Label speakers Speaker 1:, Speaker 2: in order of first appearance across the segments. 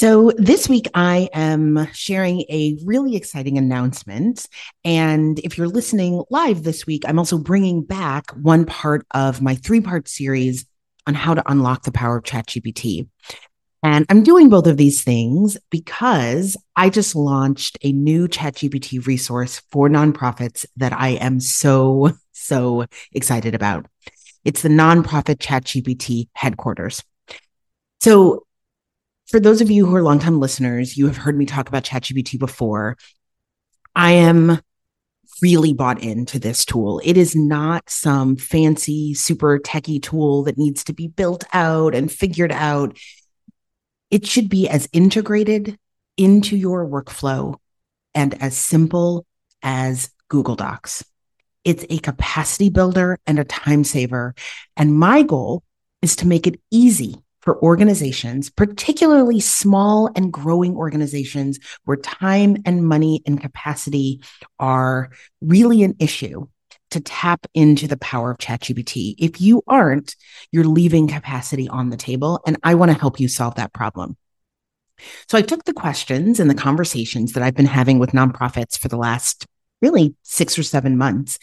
Speaker 1: So, this week I am sharing a really exciting announcement. And if you're listening live this week, I'm also bringing back one part of my three part series on how to unlock the power of ChatGPT. And I'm doing both of these things because I just launched a new ChatGPT resource for nonprofits that I am so, so excited about. It's the nonprofit ChatGPT headquarters. So for those of you who are longtime listeners, you have heard me talk about ChatGPT before. I am really bought into this tool. It is not some fancy, super techie tool that needs to be built out and figured out. It should be as integrated into your workflow and as simple as Google Docs. It's a capacity builder and a time saver. And my goal is to make it easy for organizations, particularly small and growing organizations where time and money and capacity are really an issue to tap into the power of ChatGPT. If you aren't, you're leaving capacity on the table. And I want to help you solve that problem. So I took the questions and the conversations that I've been having with nonprofits for the last really six or seven months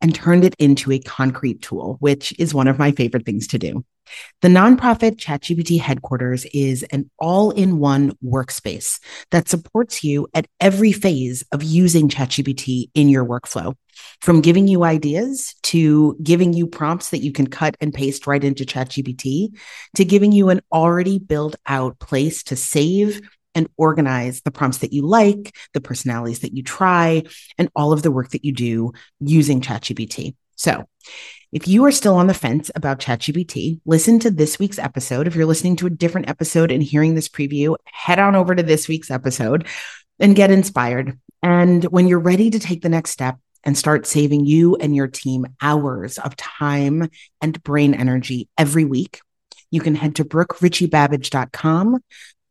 Speaker 1: and turned it into a concrete tool, which is one of my favorite things to do. The nonprofit ChatGPT headquarters is an all in one workspace that supports you at every phase of using ChatGPT in your workflow. From giving you ideas to giving you prompts that you can cut and paste right into ChatGPT to giving you an already built out place to save and organize the prompts that you like, the personalities that you try, and all of the work that you do using ChatGPT. So, if you are still on the fence about ChatGPT, listen to this week's episode. If you're listening to a different episode and hearing this preview, head on over to this week's episode and get inspired. And when you're ready to take the next step and start saving you and your team hours of time and brain energy every week, you can head to brookeritchiebabbage.com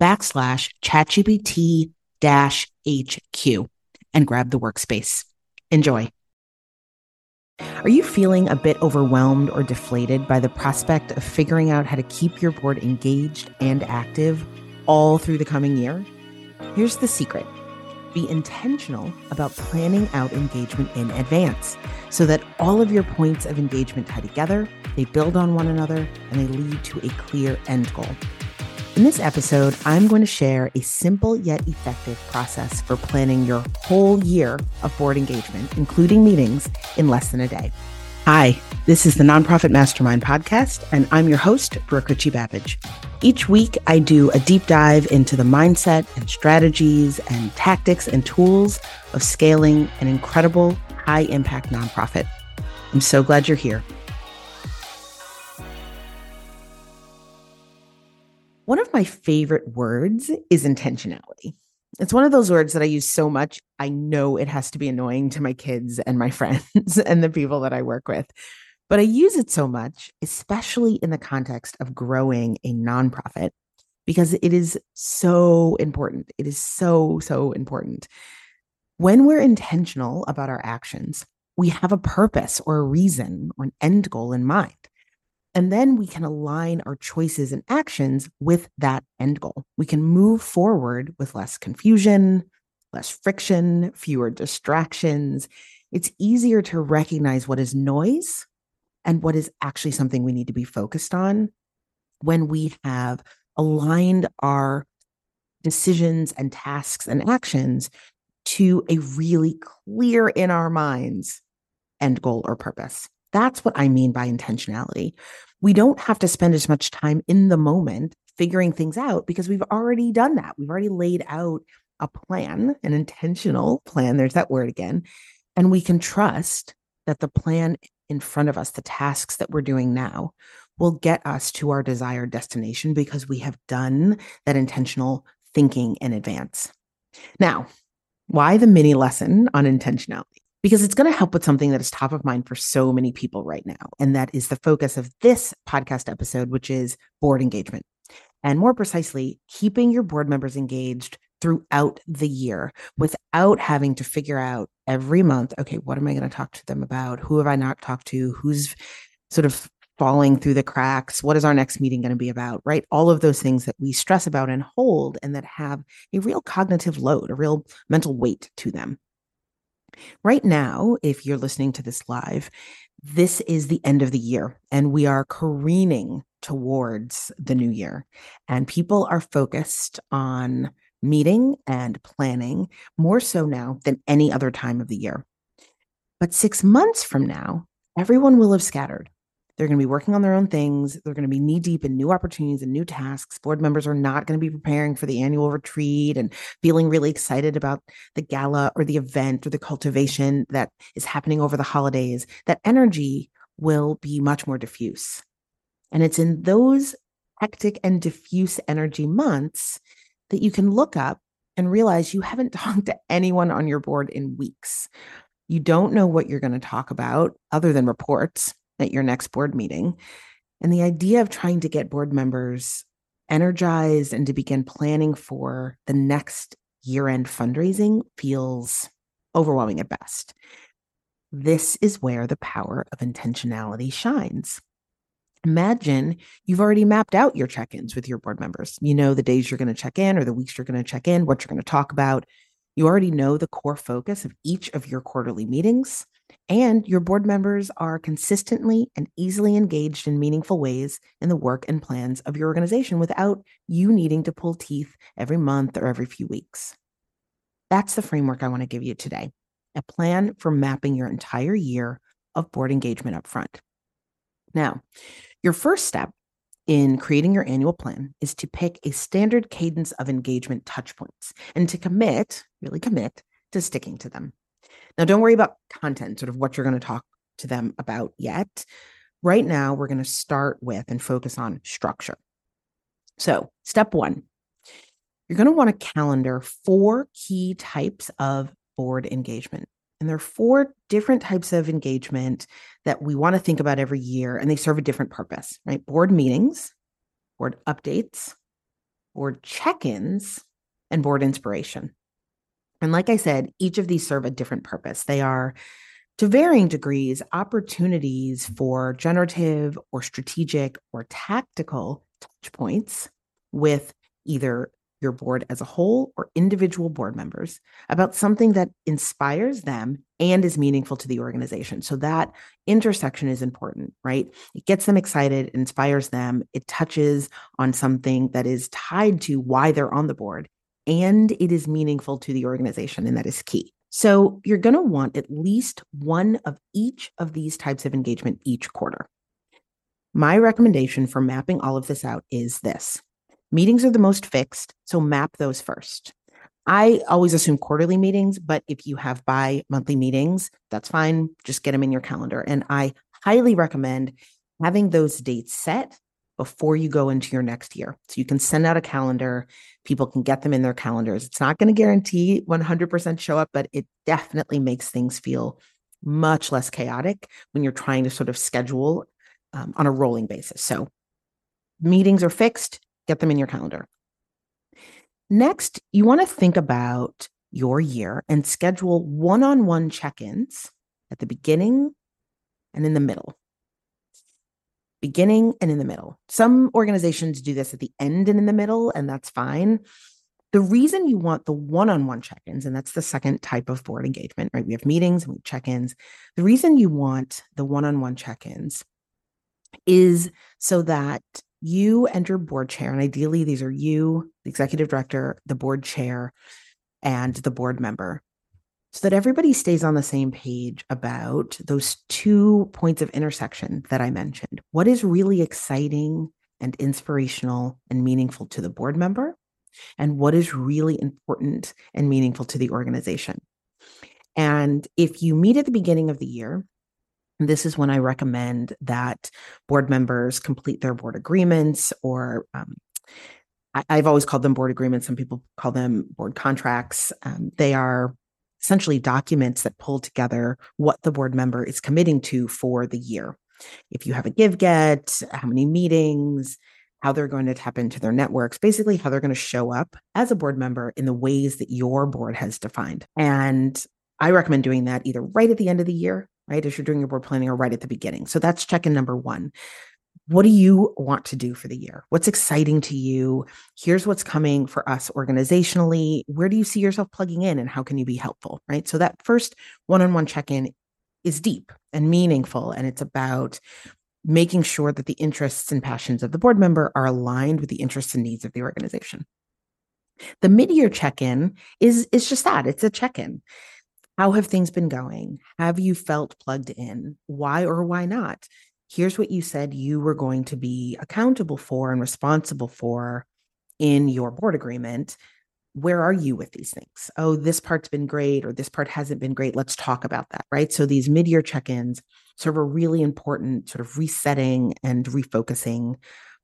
Speaker 1: backslash ChatGPT dash HQ and grab the workspace. Enjoy. Are you feeling a bit overwhelmed or deflated by the prospect of figuring out how to keep your board engaged and active all through the coming year? Here's the secret be intentional about planning out engagement in advance so that all of your points of engagement tie together, they build on one another, and they lead to a clear end goal. In this episode, I'm going to share a simple yet effective process for planning your whole year of board engagement, including meetings, in less than a day. Hi, this is the Nonprofit Mastermind Podcast, and I'm your host, Brooke Ritchie Babbage. Each week, I do a deep dive into the mindset and strategies and tactics and tools of scaling an incredible high impact nonprofit. I'm so glad you're here. One of my favorite words is intentionality. It's one of those words that I use so much. I know it has to be annoying to my kids and my friends and the people that I work with. But I use it so much, especially in the context of growing a nonprofit, because it is so important. It is so, so important. When we're intentional about our actions, we have a purpose or a reason or an end goal in mind. And then we can align our choices and actions with that end goal. We can move forward with less confusion, less friction, fewer distractions. It's easier to recognize what is noise and what is actually something we need to be focused on when we have aligned our decisions and tasks and actions to a really clear in our minds end goal or purpose. That's what I mean by intentionality. We don't have to spend as much time in the moment figuring things out because we've already done that. We've already laid out a plan, an intentional plan. There's that word again. And we can trust that the plan in front of us, the tasks that we're doing now, will get us to our desired destination because we have done that intentional thinking in advance. Now, why the mini lesson on intentionality? Because it's going to help with something that is top of mind for so many people right now. And that is the focus of this podcast episode, which is board engagement. And more precisely, keeping your board members engaged throughout the year without having to figure out every month, okay, what am I going to talk to them about? Who have I not talked to? Who's sort of falling through the cracks? What is our next meeting going to be about? Right? All of those things that we stress about and hold and that have a real cognitive load, a real mental weight to them. Right now, if you're listening to this live, this is the end of the year and we are careening towards the new year. And people are focused on meeting and planning more so now than any other time of the year. But six months from now, everyone will have scattered. They're going to be working on their own things. They're going to be knee deep in new opportunities and new tasks. Board members are not going to be preparing for the annual retreat and feeling really excited about the gala or the event or the cultivation that is happening over the holidays. That energy will be much more diffuse. And it's in those hectic and diffuse energy months that you can look up and realize you haven't talked to anyone on your board in weeks. You don't know what you're going to talk about other than reports at your next board meeting. And the idea of trying to get board members energized and to begin planning for the next year end fundraising feels overwhelming at best. This is where the power of intentionality shines. Imagine you've already mapped out your check ins with your board members. You know the days you're going to check in or the weeks you're going to check in, what you're going to talk about. You already know the core focus of each of your quarterly meetings. And your board members are consistently and easily engaged in meaningful ways in the work and plans of your organization without you needing to pull teeth every month or every few weeks. That's the framework I want to give you today a plan for mapping your entire year of board engagement up front. Now, your first step in creating your annual plan is to pick a standard cadence of engagement touchpoints and to commit, really commit to sticking to them. Now, don't worry about content, sort of what you're going to talk to them about yet. Right now, we're going to start with and focus on structure. So, step one, you're going to want to calendar four key types of board engagement. And there are four different types of engagement that we want to think about every year, and they serve a different purpose, right? Board meetings, board updates, board check ins, and board inspiration. And like I said, each of these serve a different purpose. They are, to varying degrees, opportunities for generative or strategic or tactical touch points with either your board as a whole or individual board members about something that inspires them and is meaningful to the organization. So that intersection is important, right? It gets them excited, inspires them, it touches on something that is tied to why they're on the board and it is meaningful to the organization. And that is key. So you're going to want at least one of each of these types of engagement each quarter. My recommendation for mapping all of this out is this meetings are the most fixed, so map those first. I always assume quarterly meetings, but if you have bi monthly meetings, that's fine. Just get them in your calendar. And I highly recommend having those dates set before you go into your next year. So you can send out a calendar, people can get them in their calendars. It's not going to guarantee 100% show up, but it definitely makes things feel much less chaotic when you're trying to sort of schedule um, on a rolling basis. So meetings are fixed, get them in your calendar. Next, you want to think about your year and schedule one on one check ins at the beginning and in the middle beginning and in the middle. Some organizations do this at the end and in the middle, and that's fine. The reason you want the one on one check ins, and that's the second type of board engagement, right? We have meetings and we check ins. The reason you want the one on one check ins is so that you and your board chair, and ideally these are you, the executive director, the board chair, and the board member, so that everybody stays on the same page about those two points of intersection that I mentioned. What is really exciting and inspirational and meaningful to the board member? And what is really important and meaningful to the organization? And if you meet at the beginning of the year, this is when I recommend that board members complete their board agreements or um, I, have always called them board agreements. Some people call them board contracts. Um, they are essentially documents that pull together what the board member is committing to for the year. If you have a give get, how many meetings, how they're going to tap into their networks, basically how they're going to show up as a board member in the ways that your board has defined. And I recommend doing that either right at the end of the year, right, as you're doing your board planning, or right at the beginning. So that's check in number one. What do you want to do for the year? What's exciting to you? Here's what's coming for us organizationally. Where do you see yourself plugging in and how can you be helpful? Right. So that first one on one check in is deep and meaningful. And it's about making sure that the interests and passions of the board member are aligned with the interests and needs of the organization. The mid-year check-in is is just that. It's a check-in. How have things been going? Have you felt plugged in? Why or why not? Here's what you said you were going to be accountable for and responsible for in your board agreement. Where are you with these things? Oh, this part's been great or this part hasn't been great. Let's talk about that, right? So these mid-year check-ins serve a really important sort of resetting and refocusing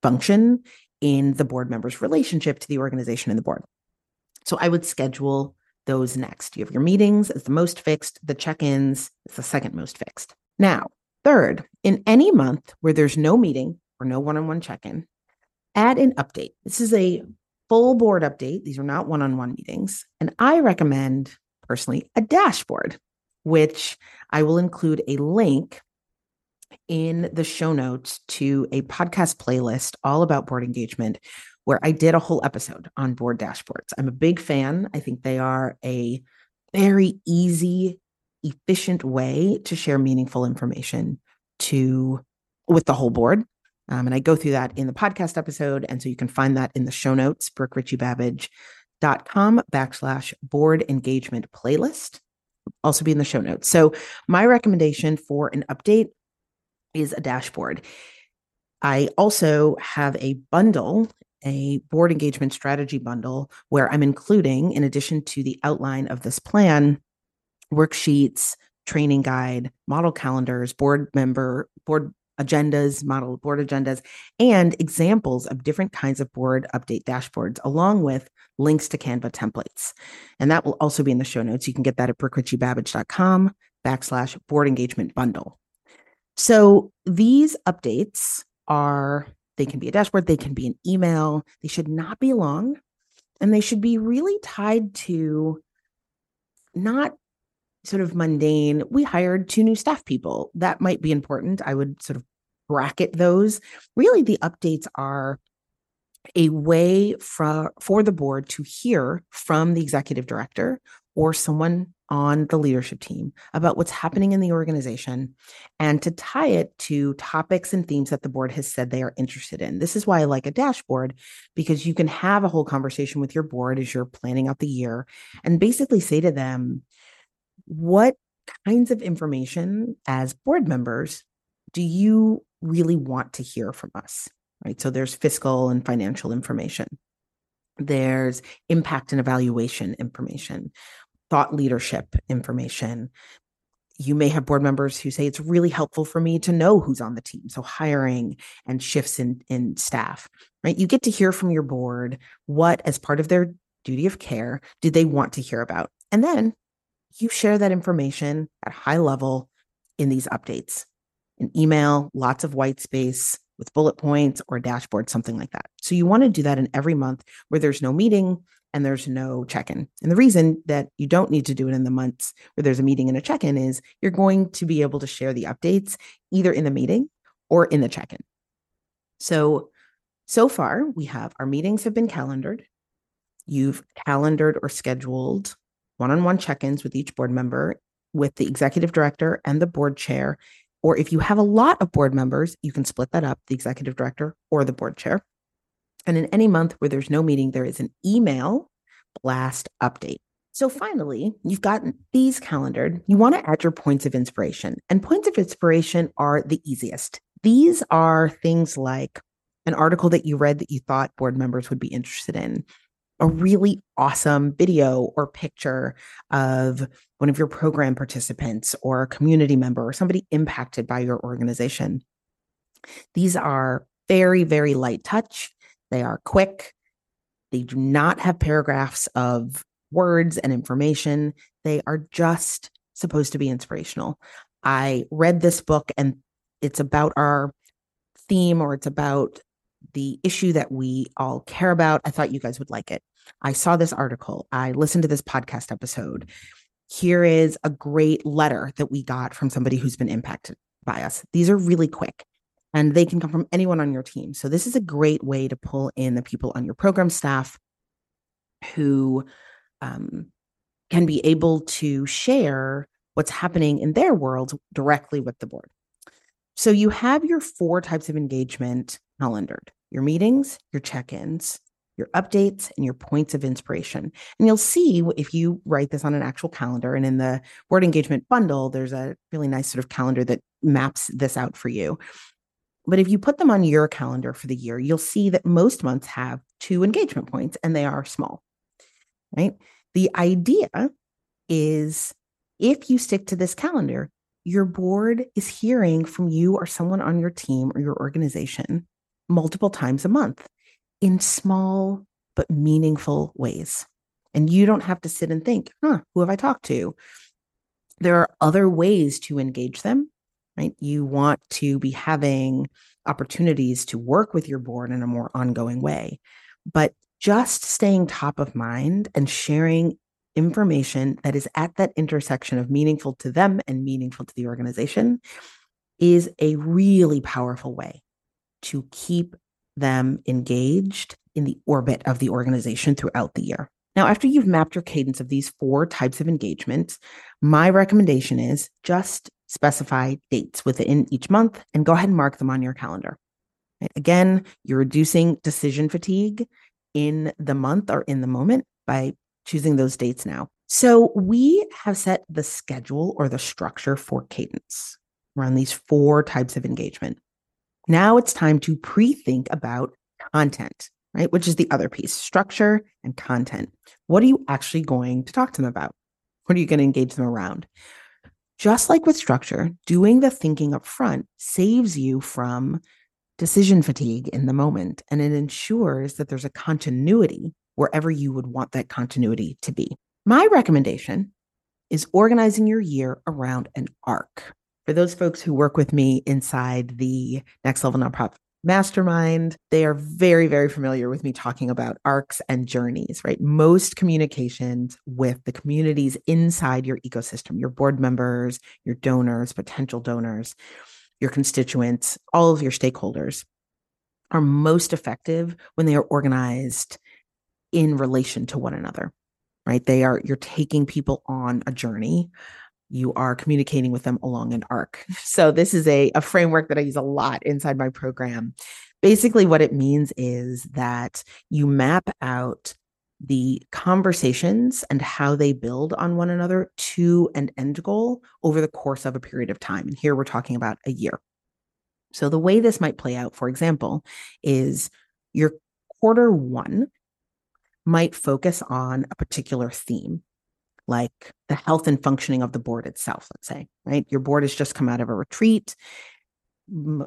Speaker 1: function in the board member's relationship to the organization and the board. So I would schedule those next. You have your meetings as the most fixed, the check ins is the second most fixed. Now, third, in any month where there's no meeting or no one on one check in, add an update. This is a full board update. These are not one on one meetings. And I recommend personally a dashboard, which I will include a link in the show notes to a podcast playlist all about board engagement where I did a whole episode on board dashboards. I'm a big fan. I think they are a very easy, efficient way to share meaningful information to with the whole board. Um, and I go through that in the podcast episode. And so you can find that in the show notes, brookeritchiebabbage.com backslash board engagement playlist. Also be in the show notes. So my recommendation for an update is a dashboard. I also have a bundle, a board engagement strategy bundle, where I'm including, in addition to the outline of this plan, worksheets, training guide, model calendars, board member, board agendas, model board agendas, and examples of different kinds of board update dashboards, along with links to Canva templates. And that will also be in the show notes. You can get that at brookeritchiebabbage.com backslash board engagement bundle. So these updates are, they can be a dashboard, they can be an email, they should not be long, and they should be really tied to not sort of mundane. We hired two new staff people. That might be important. I would sort of bracket those. Really, the updates are a way for, for the board to hear from the executive director or someone on the leadership team about what's happening in the organization and to tie it to topics and themes that the board has said they are interested in. This is why I like a dashboard because you can have a whole conversation with your board as you're planning out the year and basically say to them, what kinds of information as board members do you really want to hear from us? Right. So there's fiscal and financial information. There's impact and evaluation information thought leadership information. You may have board members who say it's really helpful for me to know who's on the team. So hiring and shifts in, in staff, right? You get to hear from your board what, as part of their duty of care, do they want to hear about? And then you share that information at high level in these updates, an email, lots of white space with bullet points or dashboard, something like that. So you want to do that in every month where there's no meeting and there's no check in. And the reason that you don't need to do it in the months where there's a meeting and a check in is you're going to be able to share the updates either in the meeting or in the check in. So, so far, we have our meetings have been calendared. You've calendared or scheduled one on one check ins with each board member, with the executive director and the board chair. Or if you have a lot of board members, you can split that up the executive director or the board chair. And in any month where there's no meeting, there is an email blast update. So finally, you've gotten these calendared. You want to add your points of inspiration, and points of inspiration are the easiest. These are things like an article that you read that you thought board members would be interested in, a really awesome video or picture of one of your program participants or a community member or somebody impacted by your organization. These are very, very light touch. They are quick. They do not have paragraphs of words and information. They are just supposed to be inspirational. I read this book and it's about our theme or it's about the issue that we all care about. I thought you guys would like it. I saw this article. I listened to this podcast episode. Here is a great letter that we got from somebody who's been impacted by us. These are really quick and they can come from anyone on your team. So this is a great way to pull in the people on your program staff who um, can be able to share what's happening in their world directly with the board. So you have your four types of engagement calendared your meetings, your check ins, your updates, and your points of inspiration. And you'll see if you write this on an actual calendar and in the board engagement bundle, there's a really nice sort of calendar that maps this out for you. But if you put them on your calendar for the year, you'll see that most months have two engagement points and they are small, right? The idea is if you stick to this calendar, your board is hearing from you or someone on your team or your organization multiple times a month in small but meaningful ways. And you don't have to sit and think, huh, who have I talked to? There are other ways to engage them, right? You want to be having opportunities to work with your board in a more ongoing way. But just staying top of mind and sharing information that is at that intersection of meaningful to them and meaningful to the organization is a really powerful way to keep them engaged in the orbit of the organization throughout the year. Now, after you've mapped your cadence of these four types of engagement, my recommendation is just specify dates within each month and go ahead and mark them on your calendar. Again, you're reducing decision fatigue in the month or in the moment by choosing those dates now. So we have set the schedule or the structure for cadence around these four types of engagement. Now it's time to pre think about content, right? Which is the other piece structure and content. What are you actually going to talk to them about? What are you going to engage them around? Just like with structure, doing the thinking up front saves you from decision fatigue in the moment and it ensures that there's a continuity wherever you would want that continuity to be. My recommendation is organizing your year around an arc. For those folks who work with me inside the Next Level Nonprofit Mastermind, they are very, very familiar with me talking about arcs and journeys, right? Most communications with the communities inside your ecosystem, your board members, your donors, potential donors, your constituents, all of your stakeholders are most effective when they are organized in relation to one another, right? They are, you're taking people on a journey. You are communicating with them along an arc. So, this is a, a framework that I use a lot inside my program. Basically, what it means is that you map out the conversations and how they build on one another to an end goal over the course of a period of time. And here we're talking about a year. So, the way this might play out, for example, is your quarter one might focus on a particular theme, like the health and functioning of the board itself, let's say, right? Your board has just come out of a retreat.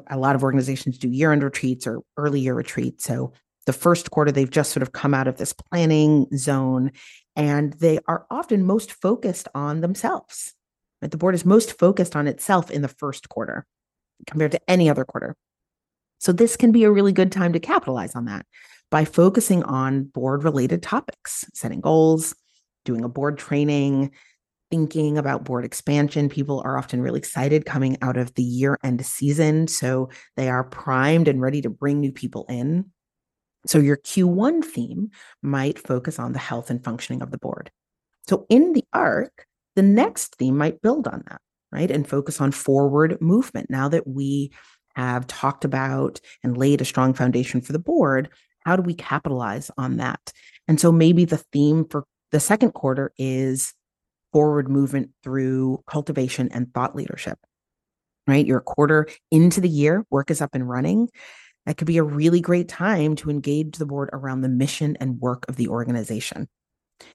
Speaker 1: A lot of organizations do year end retreats or early year retreats. So the first quarter, they've just sort of come out of this planning zone and they are often most focused on themselves. Right? The board is most focused on itself in the first quarter compared to any other quarter. So this can be a really good time to capitalize on that by focusing on board related topics, setting goals, doing a board training, thinking about board expansion. People are often really excited coming out of the year end season. So they are primed and ready to bring new people in. So your Q1 theme might focus on the health and functioning of the board. So in the arc, the next theme might build on that, right? And focus on forward movement. Now that we have talked about and laid a strong foundation for the board, how do we capitalize on that? And so maybe the theme for the second quarter is forward movement through cultivation and thought leadership, right? You're a quarter into the year, work is up and running. That could be a really great time to engage the board around the mission and work of the organization,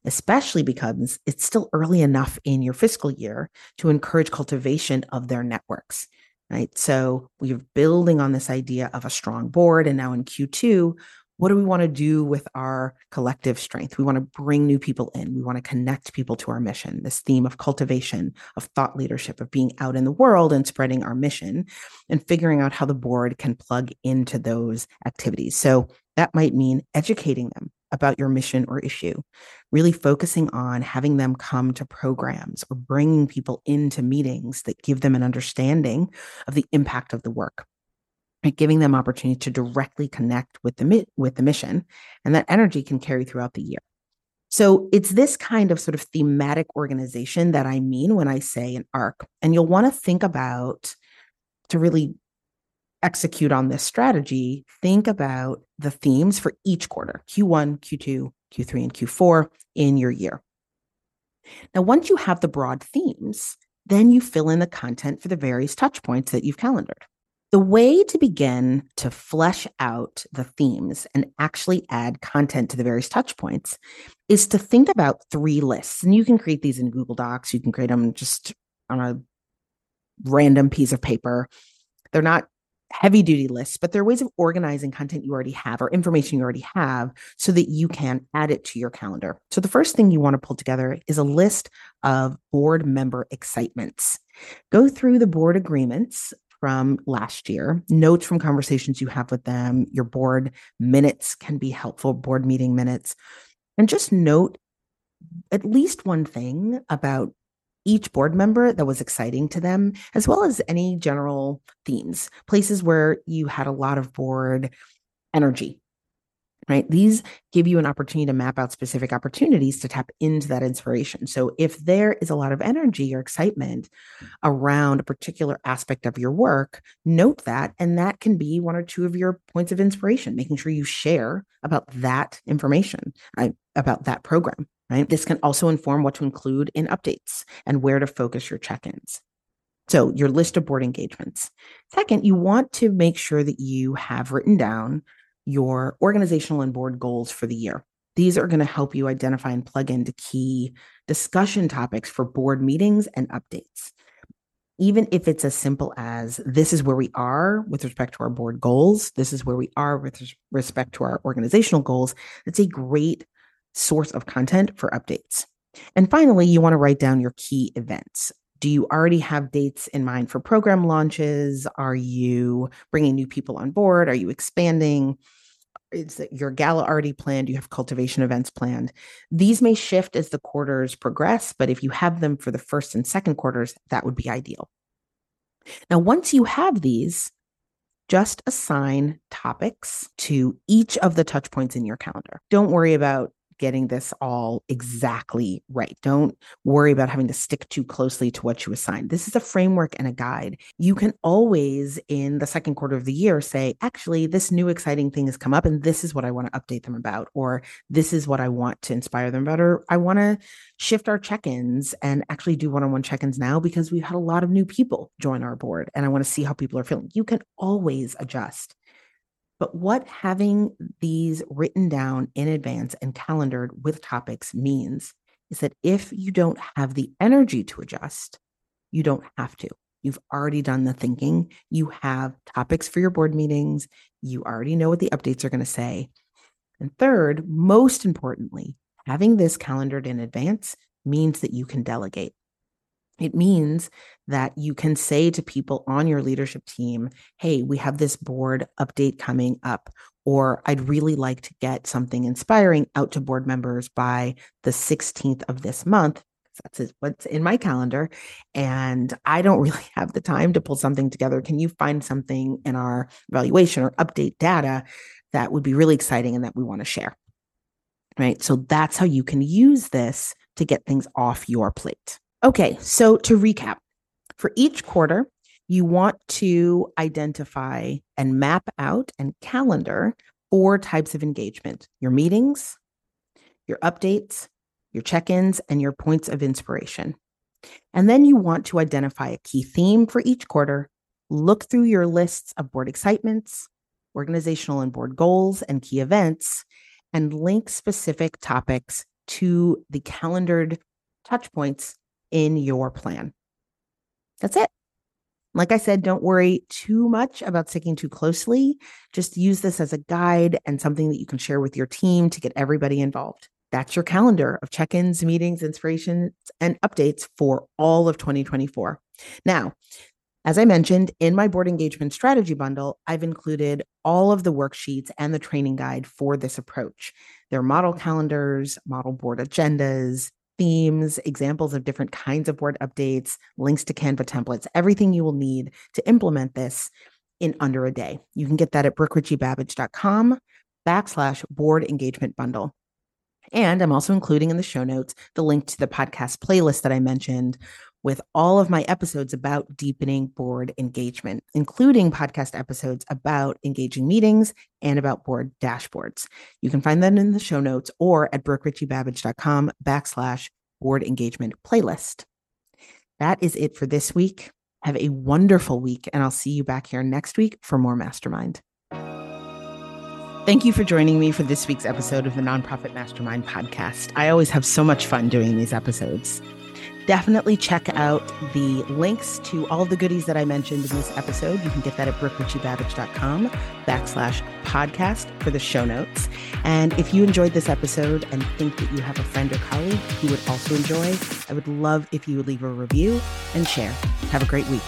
Speaker 1: especially because it's still early enough in your fiscal year to encourage cultivation of their networks. Right. So we're building on this idea of a strong board. And now in Q2, what do we want to do with our collective strength? We want to bring new people in. We want to connect people to our mission. This theme of cultivation, of thought leadership, of being out in the world and spreading our mission and figuring out how the board can plug into those activities. So that might mean educating them about your mission or issue, really focusing on having them come to programs or bringing people into meetings that give them an understanding of the impact of the work? Giving them opportunity to directly connect with the with the mission, and that energy can carry throughout the year. So it's this kind of sort of thematic organization that I mean when I say an arc. And you'll want to think about to really execute on this strategy, think about the themes for each quarter Q1, Q2, Q3, and Q4 in your year. Now, once you have the broad themes, then you fill in the content for the various touch points that you've calendared. The way to begin to flesh out the themes and actually add content to the various touch points is to think about three lists. And you can create these in Google Docs, you can create them just on a random piece of paper. They're not heavy duty lists, but there are ways of organizing content you already have or information you already have so that you can add it to your calendar. So the first thing you want to pull together is a list of board member excitements. Go through the board agreements from last year, notes from conversations you have with them, your board minutes can be helpful, board meeting minutes, and just note at least one thing about each board member that was exciting to them, as well as any general themes, places where you had a lot of board energy right? These give you an opportunity to map out specific opportunities to tap into that inspiration. So if there is a lot of energy or excitement around a particular aspect of your work, note that. And that can be one or two of your points of inspiration, making sure you share about that information, about that program, right? This can also inform what to include in updates and where to focus your check ins. So, your list of board engagements. Second, you want to make sure that you have written down your organizational and board goals for the year. These are going to help you identify and plug into key discussion topics for board meetings and updates. Even if it's as simple as this is where we are with respect to our board goals, this is where we are with respect to our organizational goals, it's a great source of content for updates. And finally, you want to write down your key events. Do you already have dates in mind for program launches? Are you bringing new people on board? Are you expanding? Is your gala already planned? You have cultivation events planned? These may shift as the quarters progress, but if you have them for the first and second quarters, that would be ideal. Now, once you have these, just assign topics to each of the touch points in your calendar. Don't worry about getting this all exactly right. Don't worry about having to stick too closely to what you assigned. This is a framework and a guide. You can always, in the second quarter of the year, say, actually, this new exciting thing has come up, and this is what I want to update them about, or this is what I want to inspire them about, or I want to shift our check ins and actually do one on one check ins now because we've had a lot of new people join our board, and I want to see how people are feeling. You can always adjust. But what having these written down in advance and calendared with topics means is that if you don't have the energy to adjust, you don't have to. You've already done the thinking. You have topics for your board meetings. You already know what the updates are going to say. And third, most importantly, having this calendared in advance means that you can delegate. It means that you can say to people on your leadership team, hey, we have this board update coming up, or I'd really like to get something inspiring out to board members by the 16th of this month. That's what's in my calendar. And I don't really have the time to pull something together. Can you find something in our evaluation or update data that would be really exciting and that we want to share? Right. So that's how you can use this to get things off your plate. Okay, so to recap, for each quarter, you want to identify and map out and calendar four types of engagement your meetings, your updates, your check ins, and your points of inspiration. And then you want to identify a key theme for each quarter, look through your lists of board excitements, organizational and board goals, and key events, and link specific topics to the calendared touch points in your plan. That's it. Like I said, don't worry too much about sticking too closely. Just use this as a guide and something that you can share with your team to get everybody involved. That's your calendar of check ins, meetings, inspirations, and updates for all of 2024. Now, as I mentioned in my board engagement strategy bundle, I've included all of the worksheets and the training guide for this approach. There are model calendars, model board agendas, themes, examples of different kinds of board updates, links to Canva templates, everything you will need to implement this in under a day. You can get that at brookeritchiebabbage.com backslash board engagement bundle. And I'm also including in the show notes the link to the podcast playlist that I mentioned with all of my episodes about deepening board engagement, including podcast episodes about engaging meetings and about board dashboards. You can find that in the show notes or at brookeritchiebabbage.com backslash board engagement playlist. That is it for this week. Have a wonderful week, and I'll see you back here next week for more Mastermind. Thank you for joining me for this week's episode of the Nonprofit Mastermind podcast. I always have so much fun doing these episodes definitely check out the links to all the goodies that I mentioned in this episode. You can get that at brookeritchiebabbage.com backslash podcast for the show notes. And if you enjoyed this episode and think that you have a friend or colleague who would also enjoy, I would love if you would leave a review and share. Have a great week.